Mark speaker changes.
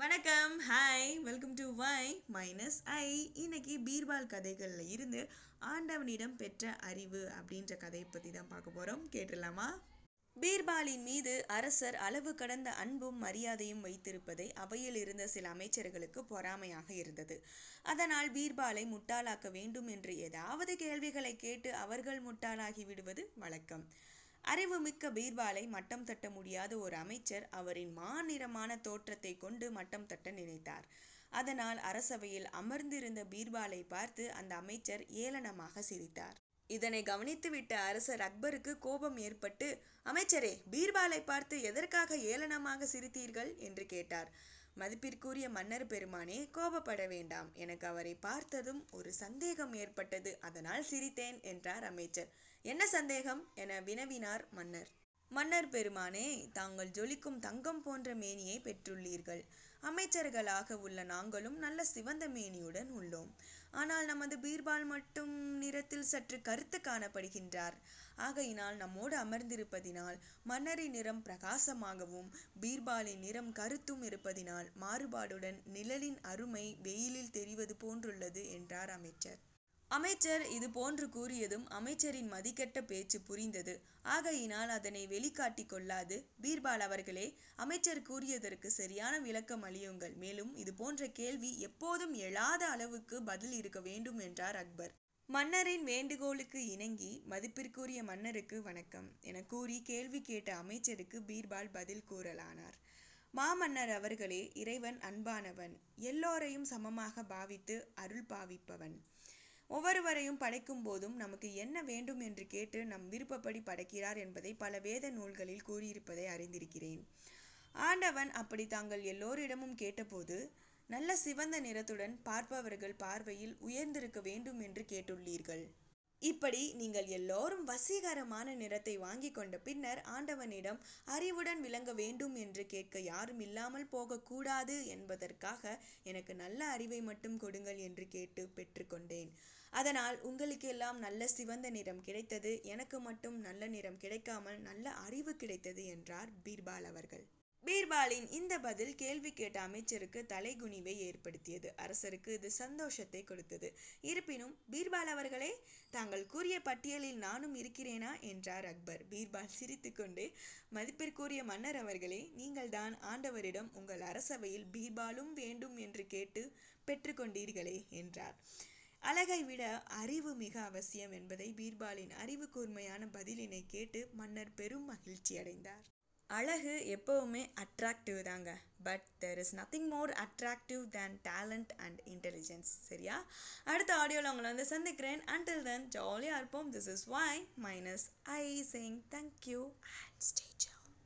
Speaker 1: வணக்கம். Hi welcome to Y minus I இன்னைக்கு பீர்பால் கதைகளில் இருந்து ஆண்டவனிடம் பெற்ற அறிவு அப்படின்ற கதையை பற்றி தான் பார்க்க போகிறோம் கேட்டுடலாமா? பீர்பாலின் மீது அரசர் அளவு கடந்த அன்பும் மரியாதையும் வைத்திருப்பதை அவையில் இருந்த சில அமைச்சர்களுக்கு பொறாமையாக இருந்தது. அதனால் பீர்பாலை முட்டாளாக்க வேண்டும் என்று ஏதாவது கேள்விகளை கேட்டு அவர்கள் முட்டாளாகி விடுவது வழக்கம். அறிவுமிக்க பீர்பாலை மட்டம் தட்ட முடியாத ஒரு அமைச்சர் அவரின் மாநிறமான தோற்றத்தை கொண்டு மட்டம் தட்ட நினைத்தார். அதனால் அரசவையில் அமர்ந்திருந்த பீர்பாலை பார்த்து அந்த அமைச்சர் ஏளனமாக சிரித்தார். இதனை கவனித்துவிட்ட அரசர் அக்பருக்கு கோபம் ஏற்பட்டு அமைச்சரே பீர்பாலை பார்த்து எதற்காக ஏளனமாக சிரித்தீர்கள்? என்று கேட்டார். மதிப்பிற்குரிய மன்னர் பெருமானே கோபப்பட வேண்டாம். எனக்கு அவரை பார்த்ததும் ஒரு சந்தேகம் ஏற்பட்டது. அதனால் சிரித்தேன் என்றார் அமைச்சர். என்ன சந்தேகம்? என வினவினார் மன்னர். மன்னர் பெருமானே தாங்கள் ஜொலிக்கும் தங்கம் போன்ற மேனியை பெற்றுள்ளீர்கள். அமைச்சர்களாக உள்ள நாங்களும் நல்ல சிவந்த மேனியுடன் உள்ளோம். ஆனால் நமது பீர்பால் மட்டும் நிறத்தில் சற்று கருத்து காணப்படுகின்றார். ஆகையினால் நம்மோடு அமர்ந்திருப்பதினால் மன்னரின் நிறம் பிரகாசமாகவும் பீர்பாலின் நிறம் கருத்தும் இருப்பதினால் மாறுபாடுடன் நிழலின் அருமை வெயிலில் தெரிவது போன்றுள்ளது என்றார் அமைச்சர். அமைச்சர் இது போன்று கூறியதும் அமைச்சரின் மதிக்கெட்ட பேச்சு புரிந்தது. ஆகையினால் அதனை வெளிக்காட்டி கொள்ளாது. பீர்பால் அவர்களே அமைச்சர் கூறியதற்கு சரியான விளக்கம் அளியுங்கள். மேலும் இது போன்ற கேள்வி எப்போதும் எழாத அளவுக்கு பதில் இருக்க வேண்டும் என்றார் அக்பர். மன்னரின் வேண்டுகோளுக்கு இணங்கி மதிப்பிற்குரிய மன்னருக்கு வணக்கம் என கூறி கேள்வி கேட்ட அமைச்சருக்கு பீர்பால் பதில் கூறலானார். மாமன்னர் அவர்களே இறைவன் அன்பானவன். எல்லோரையும் சமமாக பாவித்து அருள் பாவிப்பவன். ஒவ்வொருவரையும் படைக்கும் போதும் நமக்கு என்ன வேண்டும் என்று கேட்டு நம் விருப்பப்படி படைக்கிறார் என்பதை பல வேத நூல்களில் கூறியிருப்பதை அறிந்திருக்கிறேன். ஆண்டவன் அப்படி தாங்கள் எல்லோரிடமும் கேட்டபோது நல்ல சிவந்த நிறத்துடன் பார்ப்பவர்கள் பார்வையில் உயர்ந்திருக்க வேண்டும் என்று கேட்டுள்ளீர்கள். இப்படி நீங்கள் எல்லோரும் வசீகரமான நிறத்தை வாங்கி கொண்ட பின்னர் ஆண்டவனிடம் அறிவுடன் விளங்க வேண்டும் என்று கேட்க யாரும் இல்லாமல் போகக்கூடாது என்பதற்காக எனக்கு நல்ல அறிவை மட்டும் கொடுங்கள் என்று கேட்டு பெற்றுக்கொண்டேன். அதனால் உங்களுக்கெல்லாம் நல்ல சிவந்த நிறம் கிடைத்தது எனக்கு மட்டும் நல்ல நிறம் கிடைக்காமல் நல்ல அறிவு கிடைத்தது என்றார் பீர்பால் அவர்கள். பீர்பாலின் இந்த பதில் கேள்வி கேட்ட அமைச்சருக்கு தலைகுனிவை ஏற்படுத்தியது. அரசருக்கு இது சந்தோஷத்தை கொடுத்தது. இருப்பினும் பீர்பால் அவர்களே தாங்கள் கூறிய பட்டியலில் நானும் இருக்கிறேனா? என்றார் அக்பர். பீர்பால் சிரித்துக்கொண்டே மதிப்பிற்குரிய மன்னர் அவர்களே நீங்கள் தான் ஆண்டவரிடம் உங்கள் அரசவையில் பீர்பாலும் வேண்டும் என்று கேட்டு பெற்றுக்கொண்டீர்களே என்றார். அழகை விட அறிவு மிக அவசியம் என்பதை பீர்பாலின் அறிவு கூர்மையான பதிலினை கேட்டு மன்னர் பெரும் மகிழ்ச்சி அடைந்தார் அழகு எப்போவுமே அட்ராக்டிவ் தாங்க. But there is nothing more attractive than talent and intelligence சரியா? அடுத்த ஆடியோவில் உங்களை வந்து சந்திக்கிறேன். அண்டில் தென் ஜாலியாக இருப்போம். This is Y minus I sing thank you and stage